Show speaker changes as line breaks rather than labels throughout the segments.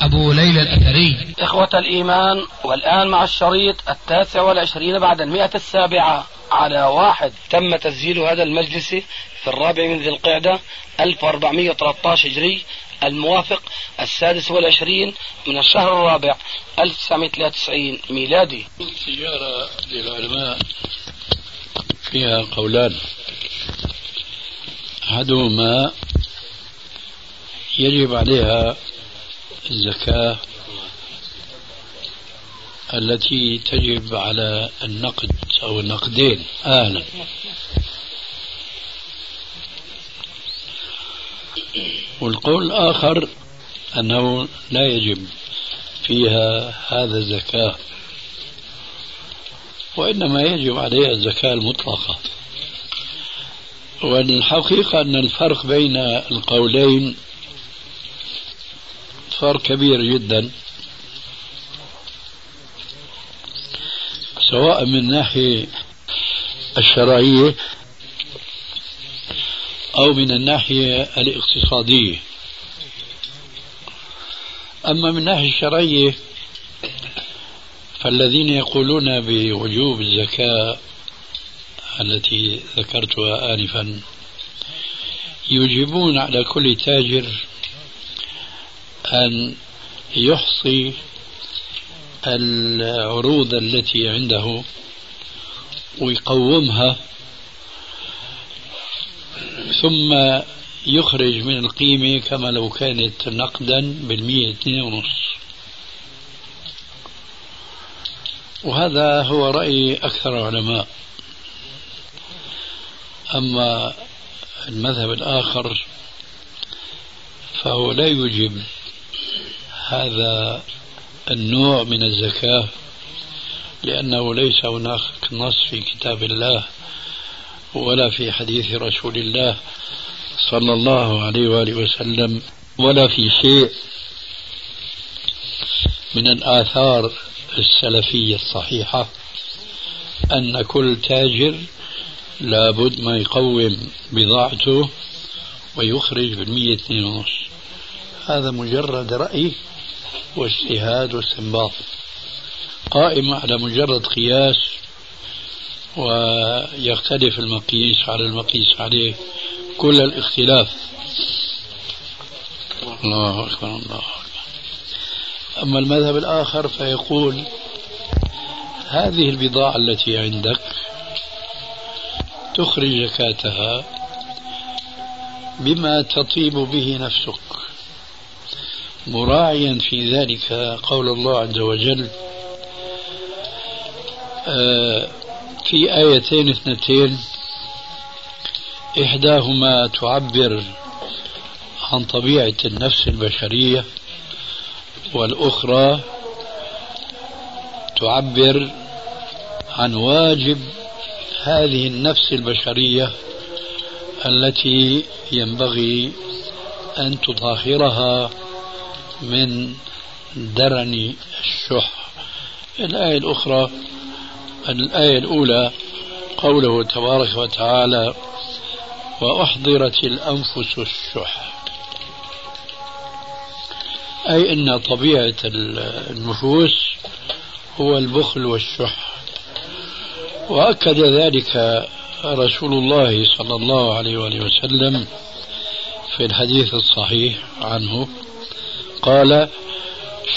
أبو ليلى الأثري.
إخوة الإيمان والآن مع الشريط التاسع والعشرين بعد المئة السابعة. على واحد. تم تسجيل هذا المجلس في الرابع من ذي القعدة 1413 هجري الموافق السادس والعشرين من الشهر الرابع 1993 ميلادي.
التجارة للعلماء فيها قولان. أحدهما يجب عليها الزكاة التي تجب على النقد أو النقدين أهلا والقول الآخر أنه لا يجب فيها هذا الزكاة وإنما يجب عليها الزكاة المطلقة. والحقيقة أن الفرق بين القولين فرق كبير جدا. سواء من الناحية الشرعية أو من الناحية الاقتصادية. أما من الناحية الشرعية فالذين يقولون بوجوب الزكاة التي ذكرتها آنفا يجيبون على كل تاجر أن يحصي العروض التي عنده ويقومها ثم يخرج من القيمة كما لو كانت نقدا بالمية اثنين ونص. وهذا هو رأي أكثر العلماء. أما المذهب الآخر فهو لا يوجب هذا النوع من الزكاة لأنه ليس هناك نص في كتاب الله ولا في حديث رسول الله صلى الله عليه وآله وسلم ولا في شيء من الآثار السلفية الصحيحة أن كل تاجر لابد ما يقوم بضاعته ويخرج بالمية اثنين ونص. هذا مجرد رأي واجتهاد واستنباط. قائم على مجرد قياس ويختلف المقيس على المقيس عليه كل الاختلاف. الله أكبر الله أكبر. أما المذهب الآخر فيقول هذه البضاعة التي عندك تخرج زكاتها بما تطيب به نفسك. مراعيا في ذلك قول الله عز وجل آه، في آيتين اثنتين إحداهما تعبر عن طبيعة النفس البشرية والأخرى تعبر عن واجب هذه النفس البشرية التي ينبغي أن تطهرها من درن الشح. الآية الأخرى الآية الأولى قوله تبارك وتعالى وأحضرت الأنفس الشح. أي أن طبيعة النفوس هو البخل والشح. وأكد ذلك رسول الله صلى الله عليه وسلم في الحديث الصحيح عنه. قال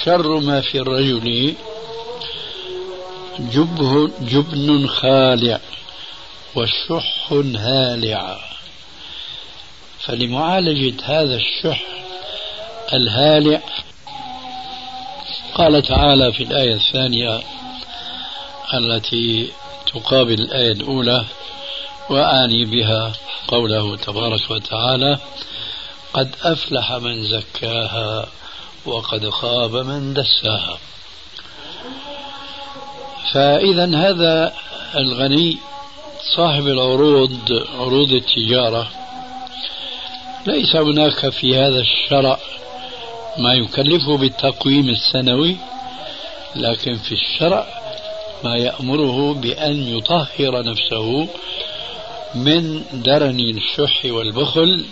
شر ما في الرجل جبه جبن خالع وشح هالع. فلمعالجة هذا الشح الهالع قال تعالى في الآية الثانية التي تقابل الآية الأولى وآني بها قوله تبارك وتعالى قد أفلح من زكاها. وقد خاب من دساها. فإذا هذا الغني صاحب العروض عروض التجارة ليس هناك في هذا الشرع ما يكلفه بالتقويم السنوي لكن في الشرع ما يأمره بأن يطهر نفسه من درن الشح والبخل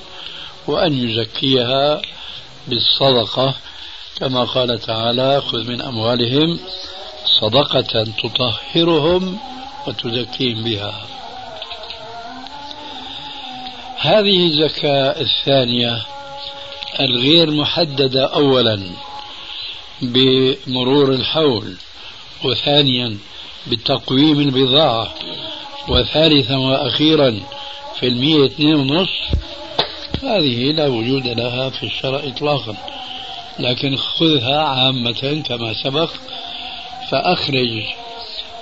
وأن يزكيها بالصدقة كما قال تعالى خذ من أموالهم صدقة تطهرهم وتزكيهم بها. هذه الزكاة الثانية الغير محددة أولا بمرور الحول وثانيا بتقويم البضاعة وثالثا وأخيرا في المية اثنين ونصف. هذه لا وجود لها في الشرع إطلاقا. لكن خذها عامة كما سبق فأخرج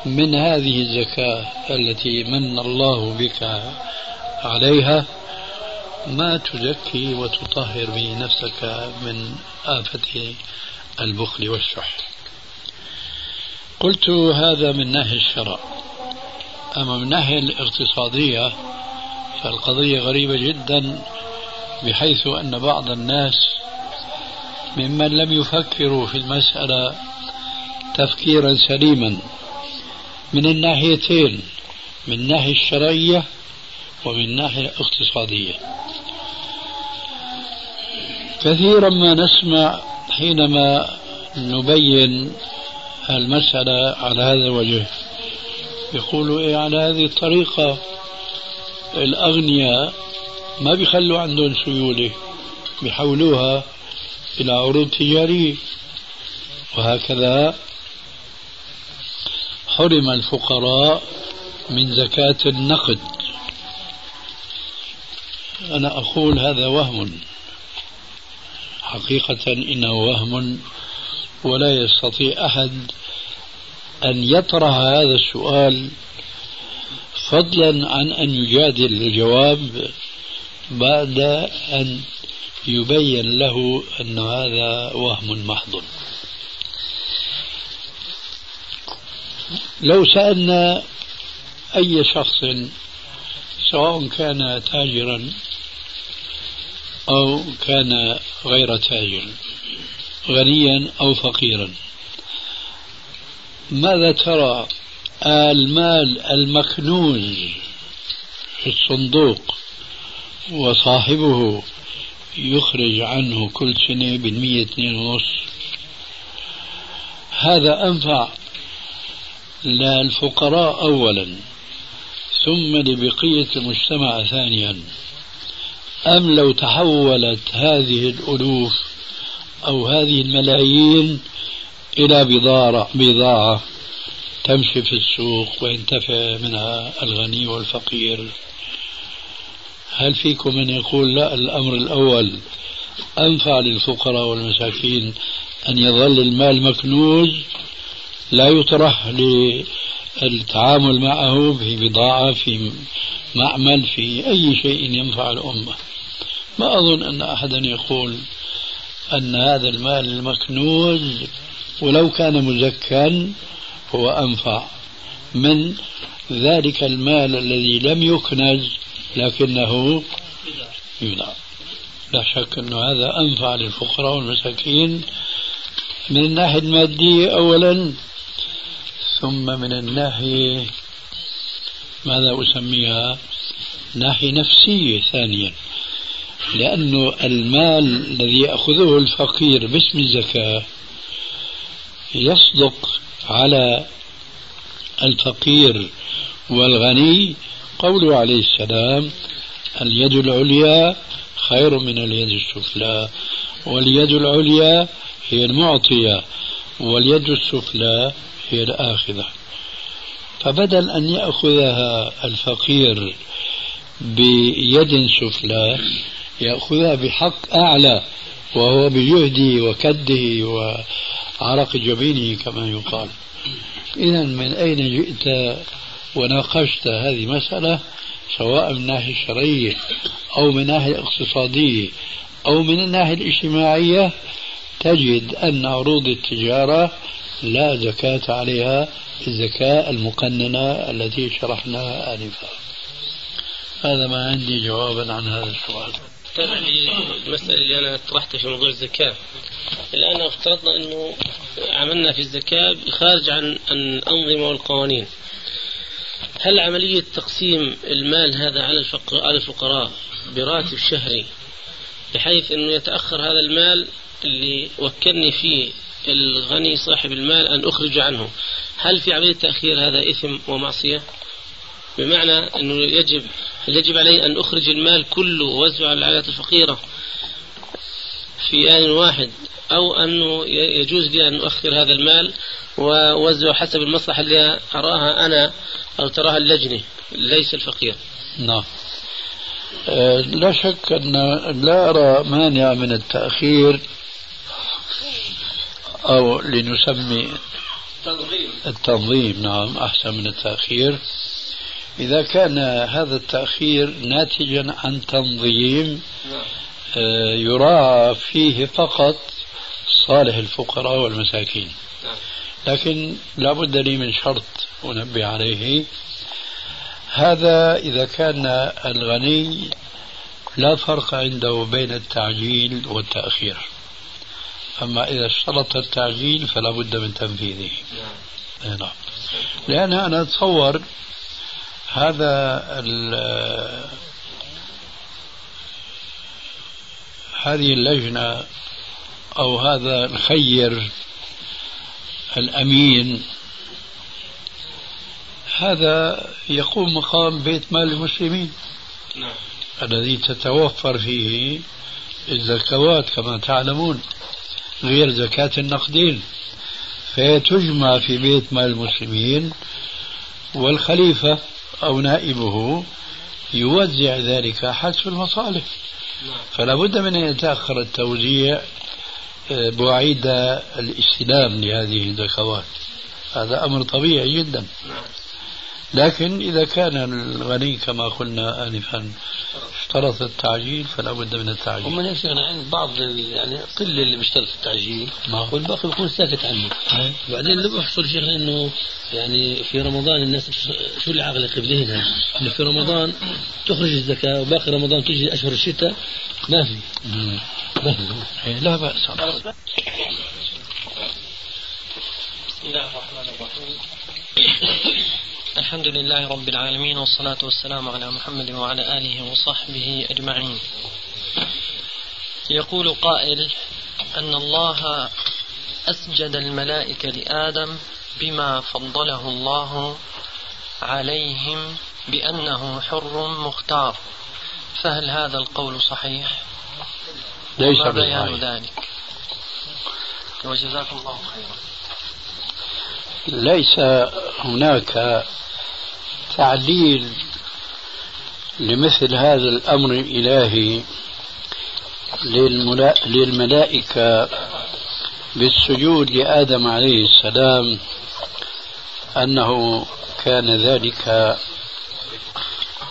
من هذه الزكاة التي من الله بك عليها ما تزكي وتطهر به نفسك من آفة البخل والشح. قلت هذا من ناحية الشرع. أما من الناحية الاقتصادية فالقضية غريبة جدا بحيث أن بعض الناس ممن لم يفكروا في المسألة تفكيرا سليما. من الناحيتين من الناحية الشرعية ومن الناحية الاقتصادية. كثيرا ما نسمع حينما نبين المسألة على هذا الوجه. يقولوا إيه على هذه الطريقة الأغنياء ما بيخلوا عندهم سيولة بيحولوها إلى عروض تجارية. وهكذا حرم الفقراء من زكاة النقد. أنا أقول هذا وهم. حقيقة إنه وهم. ولا يستطيع أحد أن يطرح هذا السؤال فضلا عن أن يجادل الجواب بعد أن يبين له أن هذا وهم محض. لو سألنا أي شخص سواء كان تاجرا أو كان غير تاجر غنيا أو فقيرا ماذا ترى؟ المال المكنوز في الصندوق وصاحبه يخرج عنه كل سنة بالمية اثنين ونص. هذا أنفع للفقراء أولا ثم لبقية المجتمع ثانيا. أم لو تحولت هذه الألوف أو هذه الملايين إلى بضاعة, تمشي في السوق وينتفع منها الغني والفقير. هل فيكم من يقول لا الأمر الأول أنفع للفقراء والمساكين أن يظل المال مكنوز لا يطرح للتعامل معه في بضاعة في معمل في أي شيء ينفع الأمة. ما أظن أن أحدا يقول أن هذا المال المكنوز ولو كان مزكا هو أنفع. من ذلك المال الذي لم يكنز لكنه يودع لا شك أن هذا أنفع للفقراء والمساكين من الناحية المادية أولا ثم من الناحية ماذا أسميها؟ ناحية نفسية ثانيا. لأن المال الذي يأخذه الفقير باسم الزكاة يصدق على الفقير والغني قوله عليه السلام اليد العليا خير من اليد السفلى واليد العليا هي المعطية واليد السفلى هي الآخذة. فبدل أن يأخذها الفقير بيد سفلى يأخذها بحق أعلى وهو بجهده وكده وعرق جبينه كما يقال. إذا من أين جئت وناقشت هذه مسألة سواء من الناحية الشرعية أو من الناحية الاقتصادية أو من الناحية الاجتماعية تجد أن عروض التجارة لا زكاة عليها الزكاة المقننة التي شرحناها آنفا. هذا ما عندي جوابا عن هذا السؤال.
المسألة اللي أنا طرحتها في موضوع الزكاة. الآن افترضنا أنه عملنا في الزكاة خارج عن الأنظمة والقوانين. هل عملية تقسيم المال هذا على على الفقراء براتب شهري بحيث أنه يتأخر هذا المال اللي وكلني فيه الغني صاحب المال أن أخرج عنه؟ هل في عملية تأخير هذا إثم ومعصية؟ بمعنى أنه يجب هل يجب علي أن أخرج المال كله ووزعه على العائلات الفقيرة في آن واحد أو أنه يجوز لي أن أؤخر هذا المال ووزعه حسب المصلحة اللي أراها أنا أو تراها اللجنة ليس الفقير.
نعم. أه لا شك أن لا أرى مانع من التأخير أو لنسمي التنظيم. التنظيم. نعم أحسن من التأخير. إذا كان هذا التأخير ناتجا عن تنظيم آه، يراعى فيه فقط صالح الفقراء والمساكين. لكن لا بد لي من شرط أنبه عليه. هذا إذا كان الغني لا فرق عنده بين التعجيل والتأخير. أما إذا اشترط التعجيل فلا بد من تنفيذه. نعم. لأن أنا أتصور هذا هذه اللجنة أو هذا الخير الأمين. هذا يقوم مقام بيت مال المسلمين. نعم. الذي تتوفر فيه الزكوات كما تعلمون غير زكاة النقدين. فهي تجمع في بيت مال المسلمين والخليفة أو نائبه يوزع ذلك حسب المصالح. فلا بد من أن يتأخر التوزيع بوعيد الاستلام لهذه الزكوات هذا أمر طبيعي جدا. لكن إذا كان الغني كما قلنا آنفا اشترط التعجيل فلا بد من التعجيل.
هم يا شيخنا عند بعض يعني قلة اللي بيشترط التعجيل نعم. والباقي بيكون ساكت عنه. وبعدين اللي بيحصل شيخنا إنه يعني في رمضان الناس شو اللي عقل قبلهن إنه في رمضان تخرج الزكاة وباقي رمضان تجي أشهر الشتاء ما في.
ما في. إيه، لا بأس. بسم
الله الرحمن الرحيم. الحمد لله رب العالمين والصلاة والسلام على محمد وعلى آله وصحبه أجمعين. يقول قائل أن الله أسجد الملائكة لآدم بما فضله الله عليهم بأنه حر مختار. فهل هذا القول صحيح؟
ليس
بيان ذلك؟ وجزاكم الله خيرا.
ليس هناك تعليل لمثل هذا الأمر الإلهي للملائكة بالسجود لآدم عليه السلام أنه كان ذلك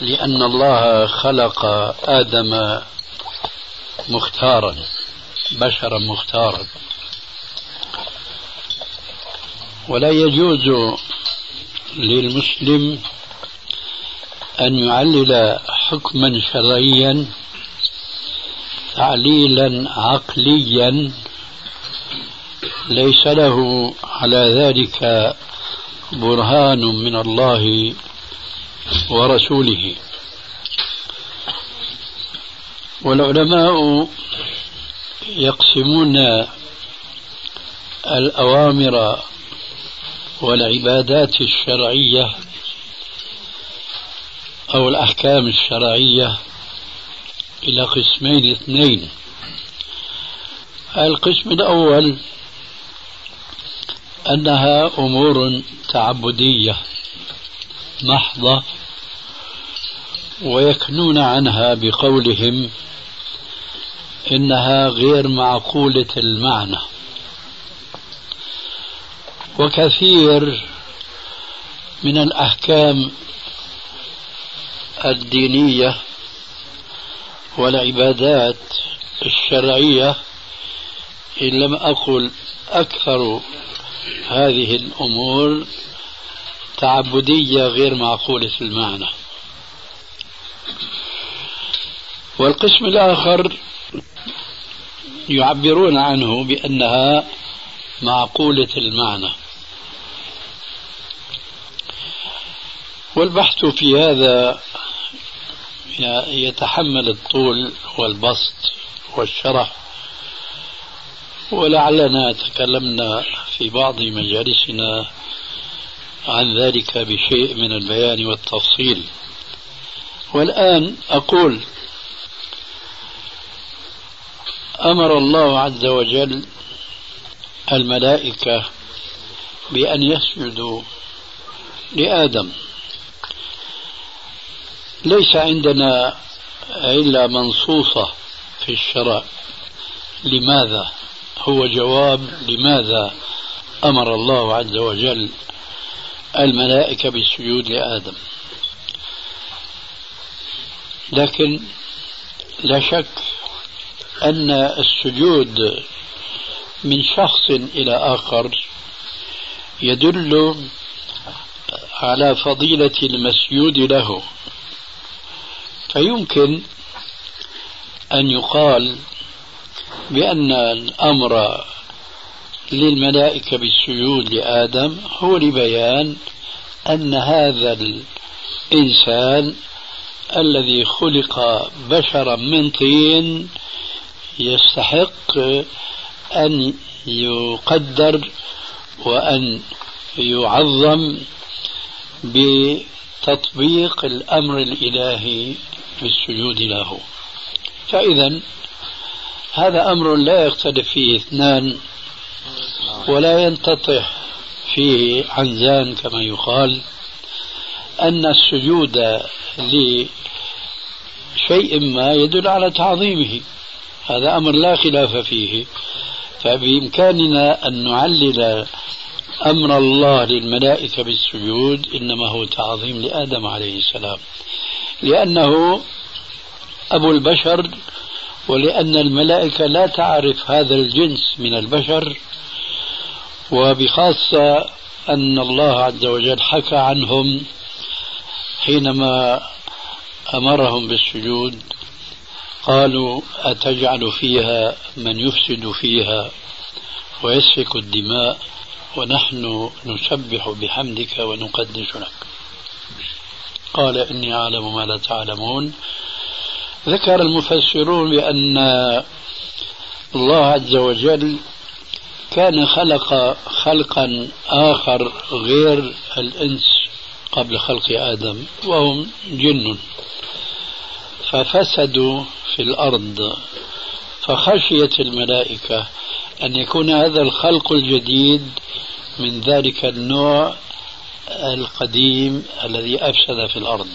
لأن الله خلق آدم مختارا بشرا مختارا. ولا يجوز للمسلم أن يعلل حكما شرعيا تعليلا عقليا ليس له على ذلك برهان من الله ورسوله. والعلماء يقسمون الأوامر والعبادات الشرعية أو الأحكام الشرعية إلى قسمين اثنين. القسم الأول أنها أمور تعبدية محضة ويكنون عنها بقولهم إنها غير معقولة المعنى. وكثير من الأحكام الدينية والعبادات الشرعية إن لم أقل أكثر هذه الأمور تعبدية غير معقولة المعنى. والقسم الآخر يعبرون عنه بأنها معقولة المعنى. والبحث في هذا يتحمل الطول والبسط والشرح ولعلنا تكلمنا في بعض مجالسنا عن ذلك بشيء من البيان والتفصيل. والآن أقول أمر الله عز وجل الملائكة بأن يسجدوا لآدم. ليس عندنا إلا منصوصة في الشرع. لماذا؟ هو جواب لماذا أمر الله عز وجل الملائكة بالسجود لآدم لكن لا شك أن السجود من شخص إلى آخر يدل على فضيلة المسجود له. فيمكن أن يقال بأن الأمر للملائكة بالسجود لآدم هو لبيان أن هذا الإنسان الذي خلق بشرا من طين يستحق أن يقدر وأن يعظم بتطبيق الأمر الإلهي بالسجود له. فإذا هذا أمر لا يختلف فيه اثنان ولا ينتطح فيه عنزان كما يقال أن السجود لشيء ما يدل على تعظيمه. هذا أمر لا خلاف فيه. فبإمكاننا أن نعلل أمر الله للملائكة بالسجود إنما هو تعظيم لآدم عليه السلام. لأنه أبو البشر ولأن الملائكة لا تعرف هذا الجنس من البشر وبخاصة أن الله عز وجل حكى عنهم حينما أمرهم بالسجود قالوا أتجعل فيها من يفسد فيها ويسفك الدماء ونحن نسبح بحمدك ونقدس لك. قال إني أعلم ما لا تعلمون. ذكر المفسرون بأن الله عز وجل كان خلق خلقا آخر غير الإنس قبل خلق آدم وهم جن. ففسدوا في الأرض فخشيت الملائكة أن يكون هذا الخلق الجديد من ذلك النوع القديم الذي أفسد في الأرض.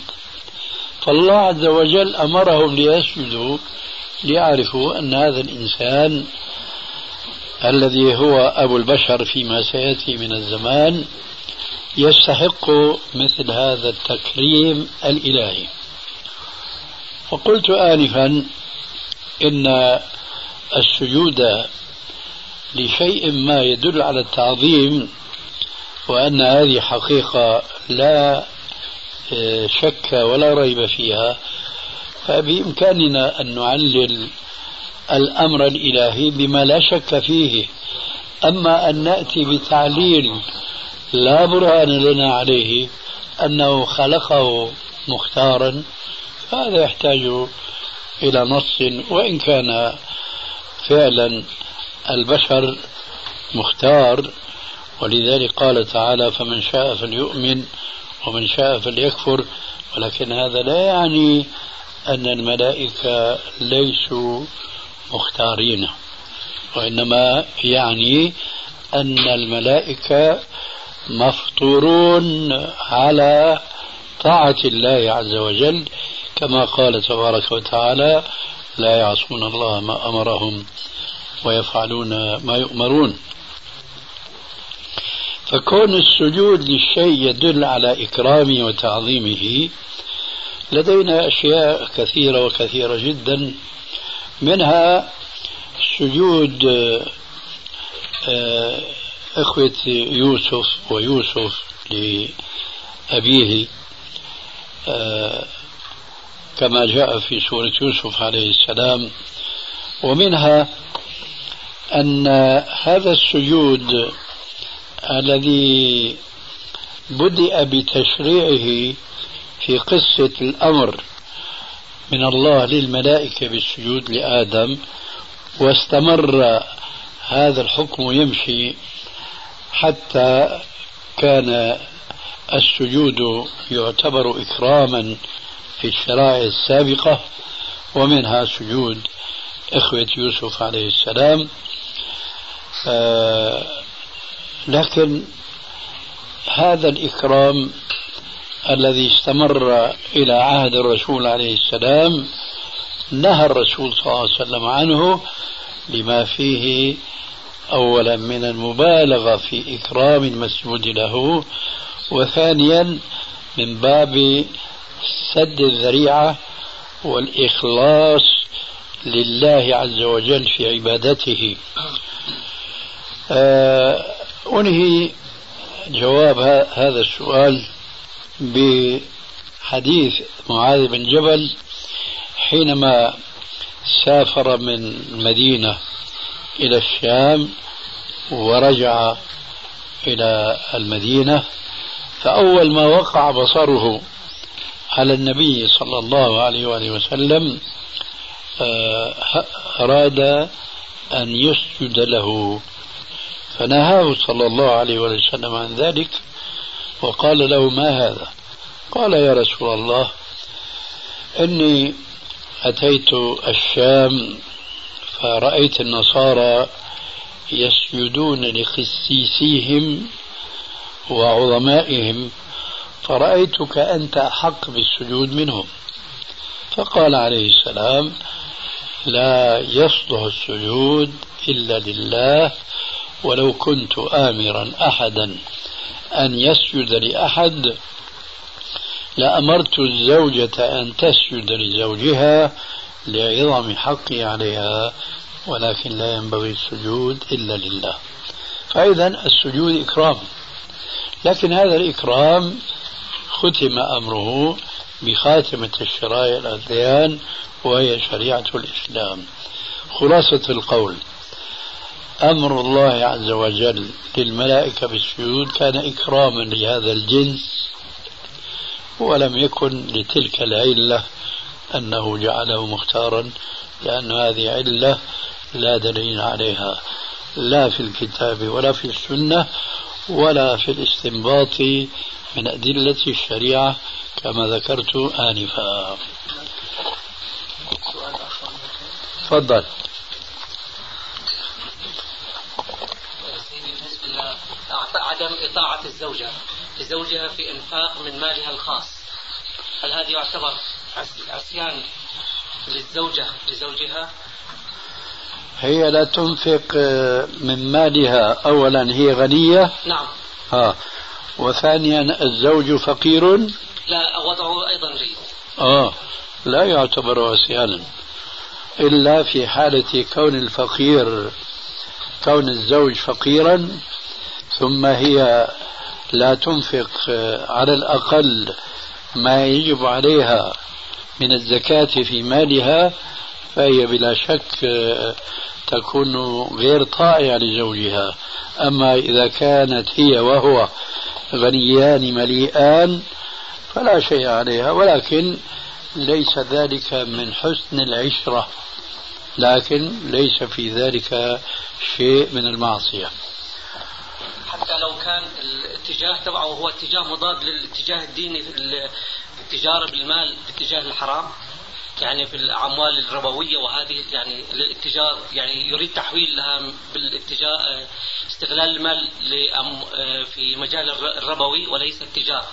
فالله عز وجل أمرهم ليسجدوا ليعرفوا أن هذا الإنسان الذي هو أبو البشر فيما سيأتي من الزمان يستحق مثل هذا التكريم الإلهي. وقلت آنفا إن السجود لشيء ما يدل على التعظيم وأن هذه حقيقة لا شك ولا ريب فيها فبإمكاننا أن نعلل الأمر الإلهي بما لا شك فيه. أما أن نأتي بتعليل لا برهان لنا عليه أنه خلقه مختارا فهذا يحتاج إلى نص وإن كان فعلا البشر مختار. ولذلك قال تعالى فمن شاء فليؤمن ومن شاء فليكفر. ولكن هذا لا يعني أن الملائكة ليسوا مختارين وإنما يعني أن الملائكة مفطورون على طاعة الله عز وجل كما قال تبارك وتعالى لا يعصون الله ما أمرهم ويفعلون ما يؤمرون فكون السجود للشيء يدل على إكرامه وتعظيمه لدينا أشياء كثيرة وكثيرة جدا منها سجود آه، إخوة يوسف ويوسف لأبيه آه، كما جاء في سورة يوسف عليه السلام ومنها أن هذا السجود الذي بدأ بتشريعه في قصة الأمر من الله للملائكة بالسجود لآدم واستمر هذا الحكم يمشي حتى كان السجود يعتبر إكراما في الشرائع السابقة ومنها سجود إخوة يوسف عليه السلام. آه لكن هذا الإكرام الذي استمر إلى عهد الرسول عليه السلام نهى الرسول صلى الله عليه وسلم عنه لما فيه أولا من المبالغة في إكرام المسجود له وثانيا من باب سد الذريعة والإخلاص لله عز وجل في عبادته. آه أنهي جواب هذا السؤال بحديث معاذ بن جبل حينما سافر من المدينة إلى الشام ورجع إلى المدينة فأول ما وقع بصره على النبي صلى الله عليه وآله وسلم آه، أراد أن يسجد له. فنهاه صلى الله عليه وسلم عن ذلك وقال له ما هذا؟ قال يا رسول الله إني أتيت الشام فرأيت النصارى يسجدون لخسيسيهم وعظمائهم فرأيتك أنت أحق بالسجود منهم. فقال عليه السلام لا يصلح السجود إلا لله ولو كنت آمرا أحدا أن يسجد لأحد لأمرت الزوجة أن تسجد لزوجها لعظم حقي عليها ولكن لا ينبغي السجود إلا لله. فإذا السجود إكرام. لكن هذا الإكرام ختم أمره بخاتمة الشرائع الأديان وهي شريعة الإسلام. خلاصة القول. أمر الله عز وجل للملائكة بالسجود كان إكراما لهذا الجنس ولم يكن لتلك العلة أنه جعله مختارا لأن هذه علة لا دليل عليها لا في الكتاب ولا في السنة ولا في الاستنباط من أدلة الشريعة كما ذكرت آنفا. تفضل.
عدم إطاعة الزوجة لزوجها في إنفاق من مالها الخاص. هل هذا يعتبر عصيان للزوجة لزوجها؟
هي لا تنفق آه، من مالها. أولا هي غنية.
نعم.
ها. وثانيا الزوج فقير.
لا وضعه أيضا جيد.
آه لا يعتبر عصيانا. إلا في حالة كون الفقير كون الزوج فقيرا ثم هي لا تنفق على الأقل ما يجب عليها من الزكاة في مالها فهي بلا شك تكون غير طائعة لزوجها. أما إذا كانت هي وهو غنيان مليئان فلا شيء عليها. ولكن ليس ذلك من حسن العشرة لكن ليس في ذلك شيء من المعصية.
حتى لو كان الاتجاه تبعه هو اتجاه مضاد للاتجاه الديني في التجارة بالمال باتجاه الحرام يعني في الأموال الربوية وهذه يعني الاتجاه يعني يريد تحويل لها بالاتجاه استغلال المال في مجال الربوي وليس التجارة.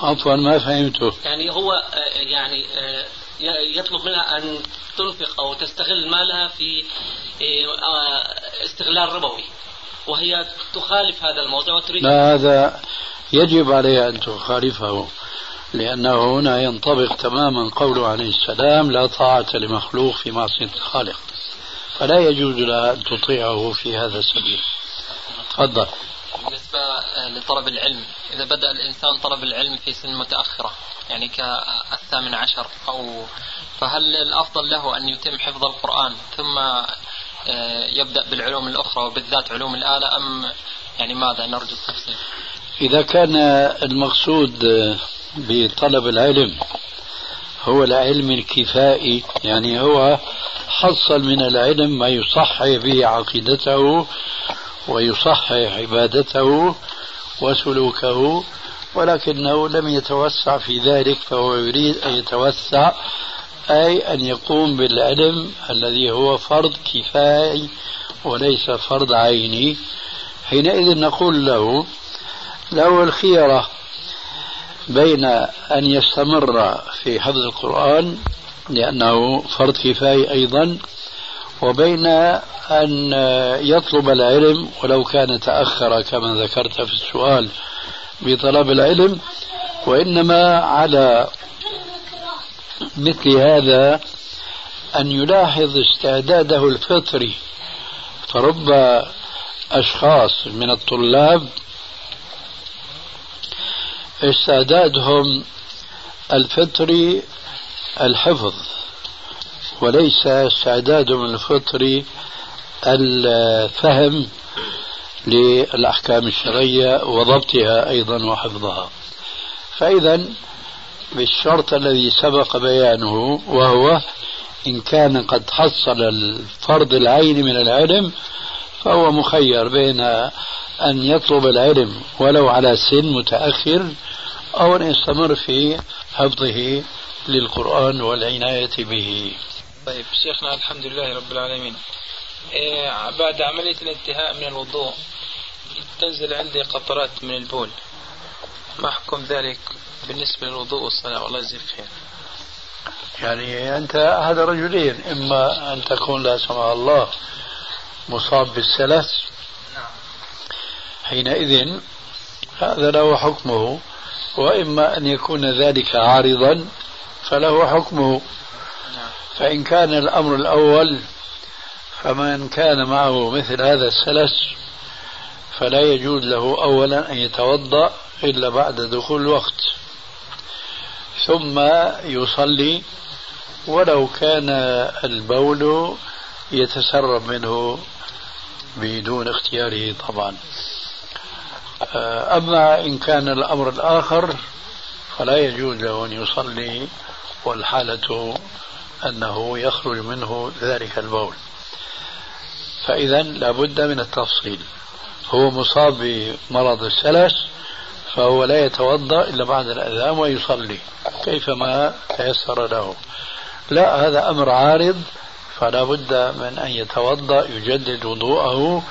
عفوا ما فهمته.
يعني هو يعني يطلب منها أن تنفق أو تستغل مالها في استغلال ربوي. وهي تخالف هذا الموضوع وتريد
لا هذا يجب عليها أن تخالفه لأنه هنا ينطبق تماما قوله عليه السلام لا طاعة لمخلوق في معصية الخالق فلا يجوز لها أن تطيعه في هذا السبيل. تفضل.
بالنسبة لطلب العلم إذا بدأ الإنسان طلب العلم في سن متأخرة يعني كالثامن عشر أو فهل الأفضل له أن يتم حفظ القرآن ثم آه، يبدأ بالعلوم الأخرى وبالذات علوم الآلة أم يعني ماذا؟ نرجو التفصيل.
إذا كان المقصود بطلب العلم هو العلم الكفائي يعني هو حصل من العلم ما يصحح به عقيدته ويصحح عبادته وسلوكه ولكنه لم يتوسع في ذلك فهو يريد أن يتوسع أي أن يقوم بالعلم الذي هو فرض كفاية وليس فرض عيني حينئذ نقول له له الخيرة بين أن يستمر في حفظ القرآن لأنه فرض كفاية أيضا وبين أن يطلب العلم ولو كان تأخر كما ذكرت في السؤال بطلب العلم وإنما على مثل هذا أن يلاحظ استعداده الفطري. فرب أشخاص من الطلاب استعدادهم الفطري الحفظ وليس استعدادهم الفطري الفهم للأحكام الشرعية وضبطها أيضا وحفظها. فإذا بالشرط الذي سبق بيانه وهو إن كان قد حصل الفرض العين من العلم فهو مخير بين أن يطلب العلم ولو على سن متأخر أو أن يستمر في حفظه للقرآن والعناية به.
طيب شيخنا الحمد لله رب العالمين. إيه بعد عملية الانتهاء من الوضوء تنزل عندي قطرات من البول. ما حكم ذلك بالنسبة للوضوء والصلاة. والله يجزيك خير.
يعني أنت أحد رجلين إما أن تكون لا سمح الله مصاب بالسلس حينئذ هذا له حكمه وإما أن يكون ذلك عارضا فله حكمه. فإن كان الأمر الأول فمن كان معه مثل هذا السلس فلا يجوز له أولا أن يتوضأ إلا بعد دخول الوقت. ثم يصلي ولو كان البول يتسرب منه بدون اختياره طبعا. أما إن كان الأمر الآخر فلا يجوز له أن يصلي والحالة أنه يخرج منه ذلك البول. فإذا لابد من التفصيل. هو مصاب بمرض السلس فهو لا يتوضأ إلا بعد الأذان ويصلي كيفما تيسر له. لا هذا أمر عارض فلا بد من أن يتوضأ يجدد وضوءه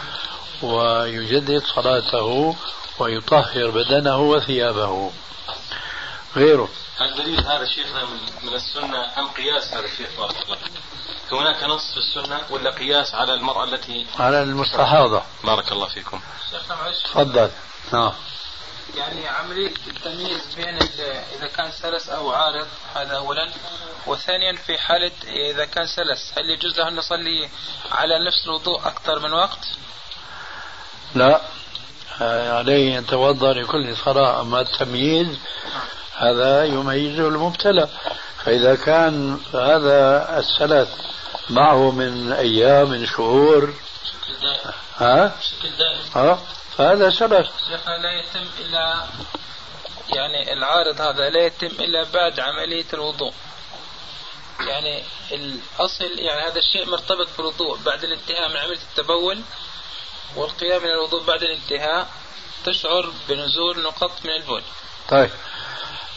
ويجدد صلاته ويطهر بدنه وثيابه. غيره.
هل دليل هذا شيخنا من السنة أم قياس هذا الشيخ؟ بارك الله هناك نص في السنة ولا قياس على المرأة التي
على المستحاضة.
بارك الله فيكم.
تفضل. نعم.
يعني عملية التمييز بين إذا كان سلس أو عارض هذا أولا وثانيا في حالة إذا كان سلس هل يجوز له أن نصلي على نفس الوضوء أكثر من وقت؟
لا عليه أن يتوضأ لكل صلاة أما التمييز هذا يميزه المبتلى فإذا كان هذا السلف معه من أيام من شهور ها؟ ها؟ فهذا سلف
شيخنا لا يتم إلا يعني العارض هذا لا يتم إلا بعد عملية الوضوء. يعني الأصل يعني هذا الشيء مرتبط بالوضوء. بعد الانتهاء من عملية التبول والقيام من الوضوء بعد الانتهاء تشعر بنزول نقط من البول.
طيب.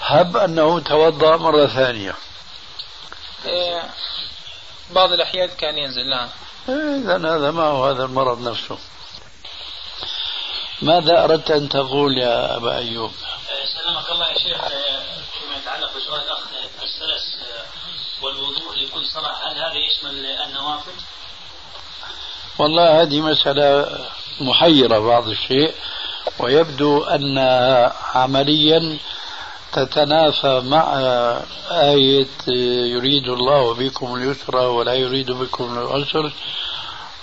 هب أنه توضأ مرة ثانية.
إيه بعض الأحيان كان ينزل نعم.
إذا هذا ما هو هذا المرض نفسه. ماذا أردت أن تقول يا أبا أيوب؟
سلامك الله يا شيخ. فيما يتعلق بسؤال الأخ السلس والوضوء لكل صلاة هل هذا يشمل النوافل؟
والله هذه مسألة محيرة بعض الشيء ويبدو أنها عمليا تتنافى مع آية يريد الله بكم اليسر ولا يريد بكم العسر.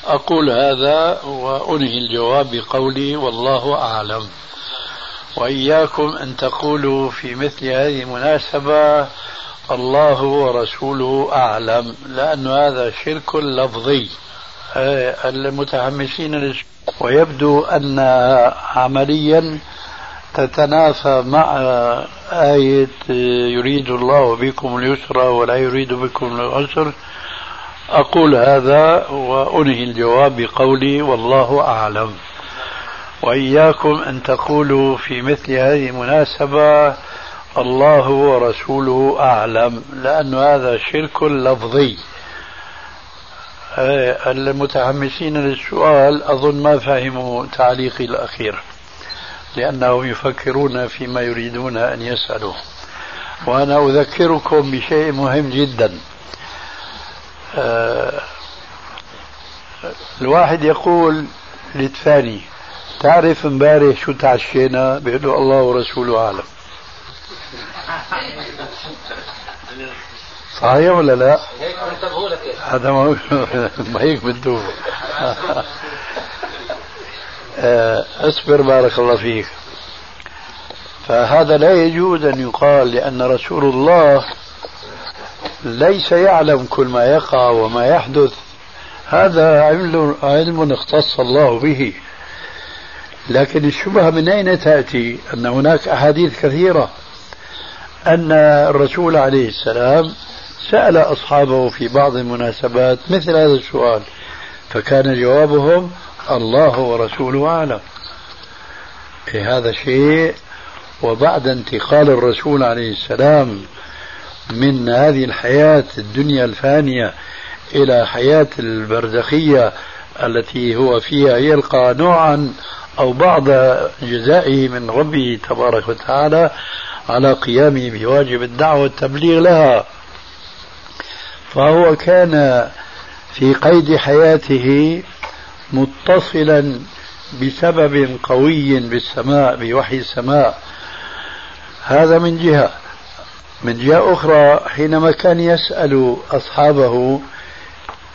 أقول هذا وأنهي الجواب بقولي والله أعلم. وإياكم أن تقولوا في مثل هذه المناسبة الله ورسوله أعلم لأن هذا شرك لفظي. المتحمسين ويبدو أن عمليا تتنافى مع آية يريد الله بكم اليسر ولا يريد بكم العسر. أقول هذا وأنهي الجواب بقولي والله أعلم. وإياكم أن تقولوا في مثل هذه المناسبة الله ورسوله أعلم لأن هذا شرك لفظي. المتحمسين للسؤال أظن ما فهموا تعليقي الأخير لأنهم يفكرون فيما يريدون أن يسألوا وأنا أذكركم بشيء مهم جدا. الواحد يقول للثاني تعرف امبارح شو تعشينا؟ بيقول له الله ورسوله أعلم. صحيح ولا لا؟ هيك هذا ما هيك بده آه، اصبر بارك الله فيك. فهذا لا يجوز أن يقال لأن رسول الله ليس يعلم كل ما يقع وما يحدث. هذا علم علم اختص الله به. لكن الشبهة من أين تأتي؟ أن هناك أحاديث كثيرة. أن الرسول عليه السلام سأل أصحابه في بعض المناسبات مثل هذا السؤال فكان جوابهم الله ورسوله أعلم. إيه هذا شيء وبعد انتقال الرسول عليه السلام من هذه الحياة الدنيا الفانية إلى حياة البرزخية التي هو فيها يلقى نوعا أو بعض جزائه من ربه تبارك وتعالى على قيامه بواجب الدعوة والتبليغ لها. فهو كان في قيد حياته متصلا بسبب قوي بالسماء بوحي السماء. هذا من جهة. من جهة أخرى حينما كان يسأل أصحابه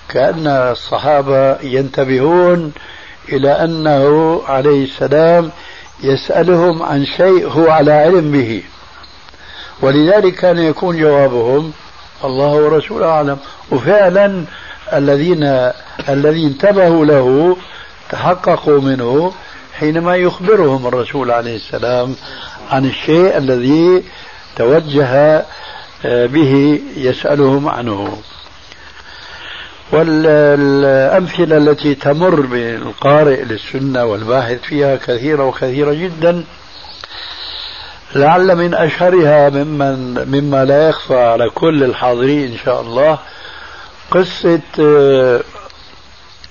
كأن الصحابة ينتبهون إلى أنه عليه السلام يسألهم عن شيء هو على علم به. ولذلك كان يكون جوابهم الله ورسوله أعلم. وفعلا الذين الذي انتبهوا له تحققوا منه حينما يخبرهم الرسول عليه السلام عن الشيء الذي توجه آه، به يسألهم عنه. والأمثلة التي تمر بالقارئ للسنة والباحث فيها كثيرة وكثيرة جدا لعل من أشهرها ممن مما لا يخفى على كل الحاضرين إن شاء الله قصة آه،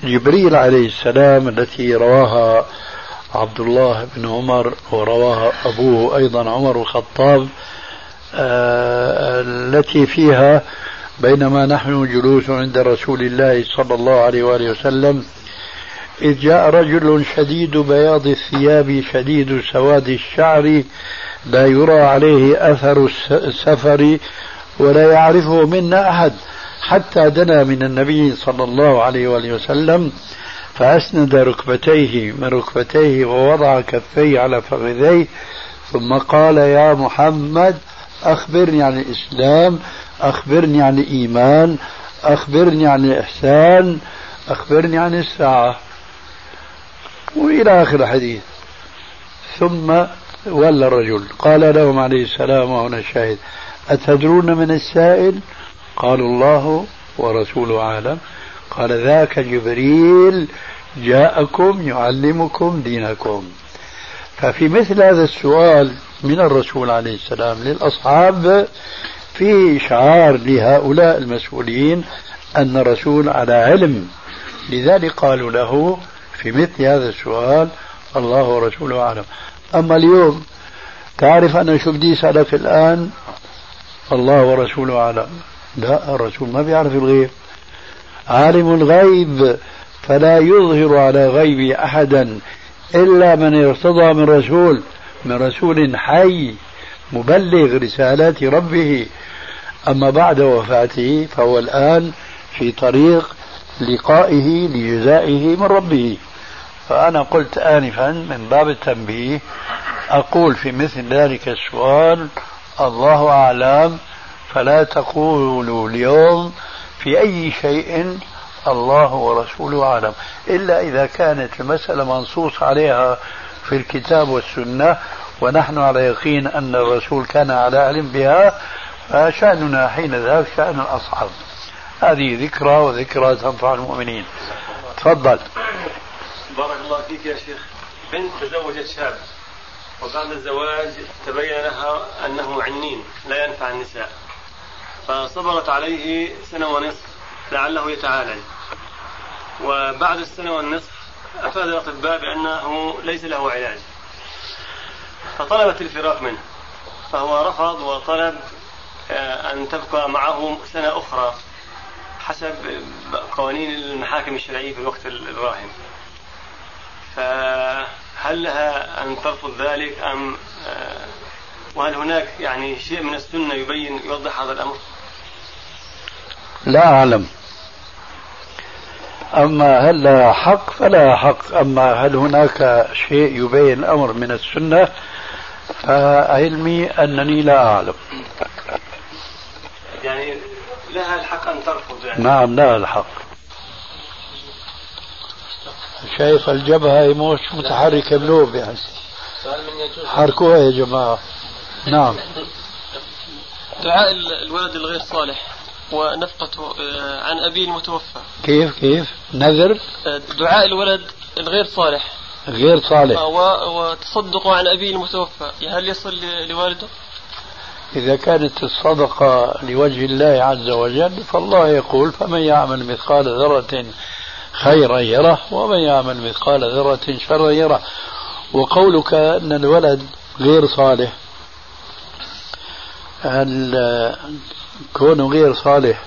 جبريل عليه السلام التي رواها عبد الله بن عمر ورواها أبوه أيضا عمر الخطاب التي فيها بينما نحن جلوس عند رسول الله صلى الله عليه وآله وسلم إذ جاء رجل شديد بياض الثياب شديد سواد الشعر لا يرى عليه أثر السفر ولا يعرفه منا أحد حتى دنا من النبي صلى الله عليه وآله وسلم فأسند ركبتيه من ركبتيه ووضع كفيه على فخذيه ثم قال يا محمد أخبرني عن الإسلام أخبرني عن الإيمان أخبرني عن الإحسان أخبرني عن الساعة. وإلى آخر الحديث. ثم ولى الرجل. قال لهم عليه السلام وهنا الشاهد أتدرون من السائل؟ قالوا الله ورسوله أعلم. قال ذاك جبريل جاءكم يعلمكم دينكم. ففي مثل هذا السؤال من الرسول عليه السلام للأصحاب في إشعار لهؤلاء المسؤولين أن الرسول على علم. لذلك قالوا له في مثل هذا السؤال الله ورسوله أعلم. أما اليوم تعرف أنا شو بدي أسألك الآن الله ورسوله أعلم. لا الرسول ما بيعرف الغيب. عالم الغيب فلا يظهر على غيب أحدا إلا من ارتضى من رسول. من رسول حي مبلغ رسالات ربه. أما بعد وفاته فهو الآن في طريق لقائه لجزائه من ربه. فأنا قلت آنفا من باب التنبيه أقول في مثل ذلك السؤال الله أعلم فلا تقولوا اليوم في أي شيء الله ورسوله أعلم. إلا إذا كانت المسألة منصوص عليها في الكتاب والسنة ونحن على يقين أن الرسول كان على علم بها فشأننا حين ذاك شأن الأصحاب. هذه ذكرى وذكرى تنفع المؤمنين. تفضل.
بارك الله فيك يا شيخ. بنت تزوجت شاب وبعد الزواج تبين لها أنه عنين لا ينفع النساء. فصبرت عليه سنة ونصف لعله يتعالج. وبعد السنة والنصف أفاد الأطباء بأنه ليس له علاج. فطلبت الفراق منه. فهو رفض وطلب آه، أن تبقى معه سنة أخرى حسب قوانين المحاكم الشرعية في الوقت الراهن. فهل لها أن ترفض ذلك أم آه، وهل هناك يعني شيء من السنة يبين يوضح هذا الأمر؟
لا أعلم. أما هل لها حق فلا حق. أما هل هناك شيء يبين الأمر من السنة فعلمي أنني لا أعلم.
يعني لها الحق أن ترفض يعني.
نعم لها الحق. شايف الجبهة مش متحركة بلوب يعني. حركوها يا جماعة. نعم.
دعاء الولد الغير صالح. ونفقته آه، عن أبيه المتوفى.
كيف كيف؟ نذر؟
آه، دعاء الولد الغير صالح.
غير صالح.
آه، وتصدقه عن أبيه المتوفى. هل يصل لوالده؟
إذا كانت الصدقة لوجه الله عز وجل فالله يقول فمن يعمل مثقال ذرة خيرا يره ومن يعمل مثقال ذرة شرا يره. وقولك أن الولد غير صالح هل كونه غير صالح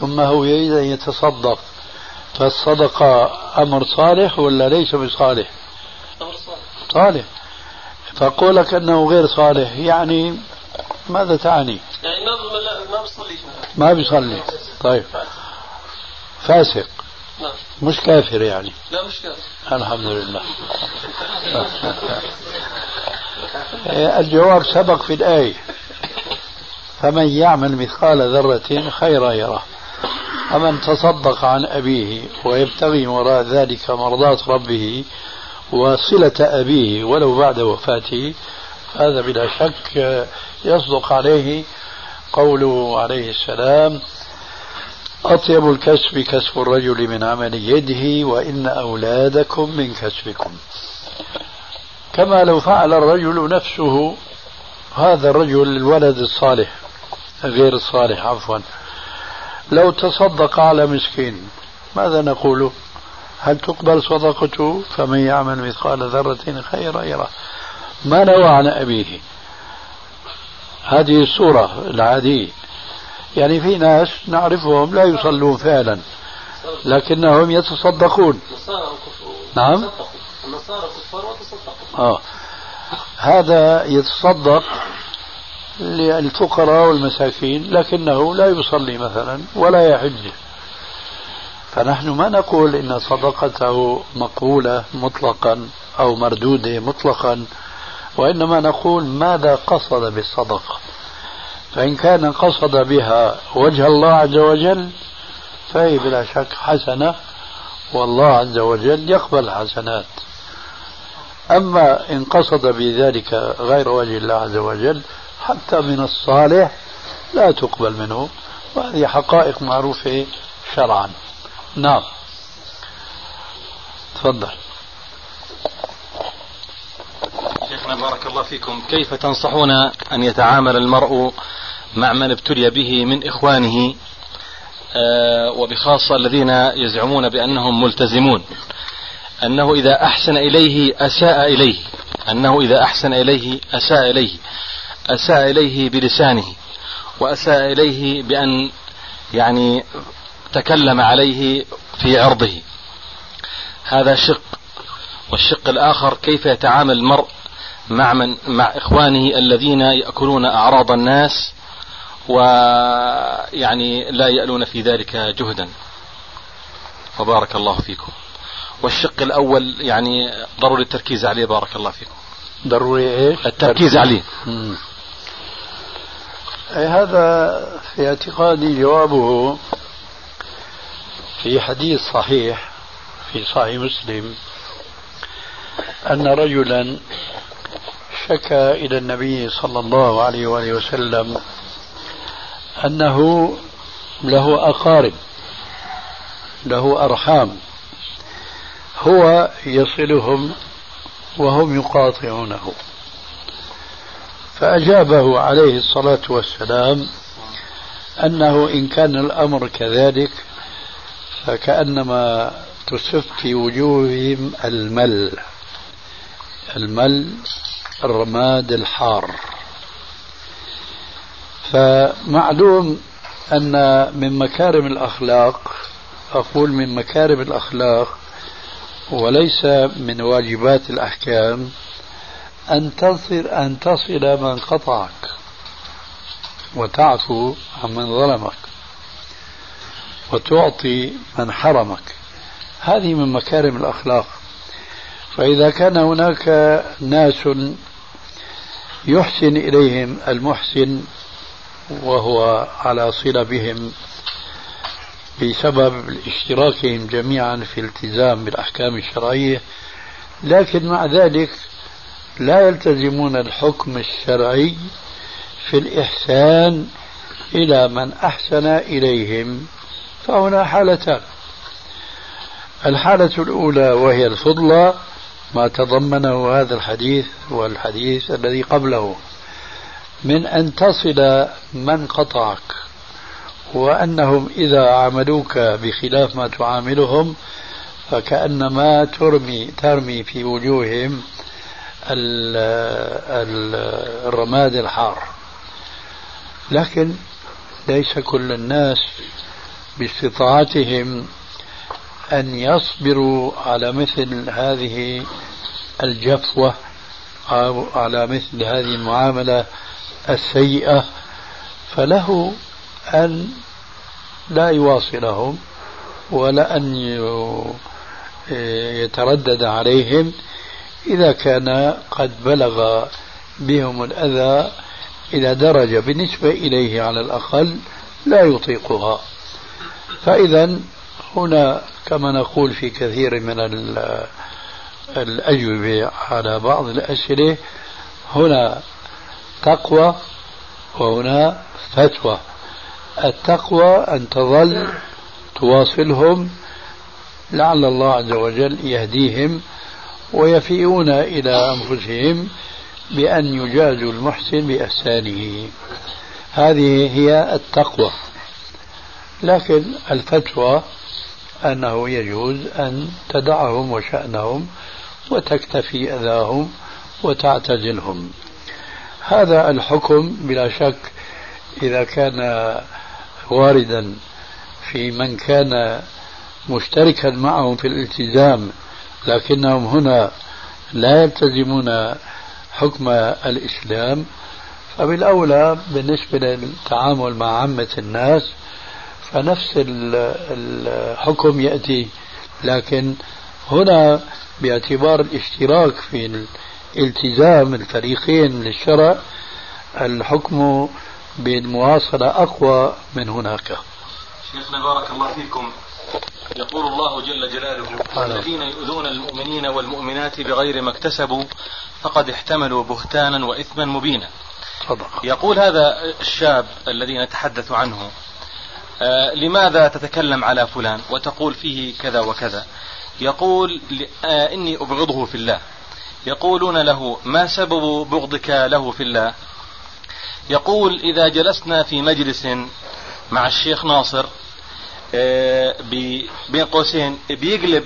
ثم هو يريد أن يتصدق. فالصدقة أمر صالح ولا ليس بصالح؟
أمر صالح.
صالح. فقولك أنه غير صالح يعني ماذا تعني؟
يعني ما ما بيصلي
ما بيصلي. طيب. فاسق.
نعم.
مش كافر يعني.
لا مش كافر.
الحمد لله. الجواب سبق في الآية. فمن يعمل مثقال ذرة خيرا يره. ومن تصدق عن أبيه ويبتغي وراء ذلك مرضاة ربه وصلة أبيه ولو بعد وفاته هذا بلا شك يصدق عليه قوله عليه السلام أطيب الكسب كسب الرجل من عمل يده وإن أولادكم من كسبكم. كما لو فعل الرجل نفسه هذا الرجل الولد الصالح غير الصالح عفوا. لو تصدق على مسكين ماذا نقول؟ هل تقبل صدقته؟ فمن يعمل مثقال ذرة خيرا يره. ما نوى عن أبيه؟ هذه الصورة العادية. يعني في ناس نعرفهم لا يصلون فعلا لكنهم يتصدقون. نعم؟
النصارى كفار وتصدقوا.
آه. هذا يتصدق للفقراء والمساكين لكنه لا يصلي مثلا ولا يحج. فنحن ما نقول إن صدقته مقبولة مطلقا أو مردودة مطلقا وإنما نقول ماذا قصد بالصدقة. فإن كان قصد بها وجه الله عز وجل فهي بلا شك حسنة والله عز وجل يقبل الحسنات. أما إن قصد بذلك غير وجه الله عز وجل حتى من الصالح لا تقبل منه. وهذه حقائق معروفة شرعا. نعم. تفضل.
شيخنا بارك الله فيكم. كيف تنصحون أن يتعامل المرء مع من ابتلي به من إخوانه؟ آه، وبخاصة الذين يزعمون بأنهم ملتزمون. أنه إذا أحسن إليه أساء إليه. أنه إذا أحسن إليه أساء إليه. أساء إليه بلسانه وأساء إليه بأن يعني تكلم عليه في عرضه. هذا شق والشق الآخر كيف يتعامل المرء مع من مع إخوانه الذين يأكلون أعراض الناس ويعني لا يألون في ذلك جهدا. وبارك الله فيكم. والشق الأول يعني ضروري التركيز عليه بارك الله فيكم.
ضروري إيش؟
التركيز عليه.
هذا في اعتقادي جوابه في حديث صحيح في صحيح مسلم أن رجلا شكى إلى النبي صلى الله عليه وآله وسلم أنه له أقارب له أرحام هو يصلهم وهم يقاطعونه. فأجابه عليه الصلاة والسلام أنه إن كان الأمر كذلك فكأنما تسف في وجوههم المل المل الرماد الحار. فمعلوم أن من مكارم الأخلاق أقول من مكارم الأخلاق وليس من واجبات الأحكام أن تصل أن تصل من قطعك وتعفو عمن ظلمك وتعطي من حرمك. هذه من مكارم الأخلاق. فإذا كان هناك ناس يحسن إليهم المحسن وهو على صلة بهم بسبب اشتراكهم جميعا في التزام بالأحكام الشرعية لكن مع ذلك لا يلتزمون الحكم الشرعي في الإحسان إلى من أحسن إليهم فهنا حالتان. الحالة الأولى وهي الفضلى ما تضمنه هذا الحديث والحديث الذي قبله. من أن تصل من قطعك وأنهم إذا عاملوك بخلاف ما تعاملهم فكأنما ترمي ترمي في وجوههم الرماد الحار. لكن ليس كل الناس باستطاعتهم أن يصبروا على مثل هذه الجفوة أو على مثل هذه المعاملة السيئة فله أن لا يواصلهم ولا أن يتردد عليهم إذا كان قد بلغ بهم الأذى إلى درجة بالنسبة إليه على الأقل لا يطيقها. فإذا هنا كما نقول في كثير من الأجوبة على بعض الأسئلة هنا تقوى وهنا فتوى. التقوى أن تظل تواصلهم لعل الله عز وجل يهديهم ويفيئون إلى أنفسهم بأن يجازوا المحسن بإحسانه. هذه هي التقوى. لكن الفتوى أنه يجوز أن تدعهم وشأنهم وتكتفي أذاهم وتعتزلهم. هذا الحكم بلا شك إذا كان واردا في من كان مشتركا معهم في الالتزام لكنهم هنا لا يلتزمون حكم الإسلام. فبالأولى بالنسبة للتعامل مع عامة الناس فنفس الحكم يأتي. لكن هنا باعتبار الاشتراك في الالتزام الفريقين للشرع الحكم بالمواصلة أقوى من هناك.
شيخنا بارك الله فيكم. يقول الله جل جلاله الذين يؤذون المؤمنين والمؤمنات بغير ما اكتسبوا فقد احتملوا بهتانا وإثما مبينا. صدق. يقول هذا الشاب الذي نتحدث عنه آه لماذا تتكلم على فلان وتقول فيه كذا وكذا؟ يقول آه إني أبغضه في الله. يقولون له ما سبب بغضك له في الله؟ يقول إذا جلسنا في مجلس مع الشيخ ناصر بين قوسين بيقلب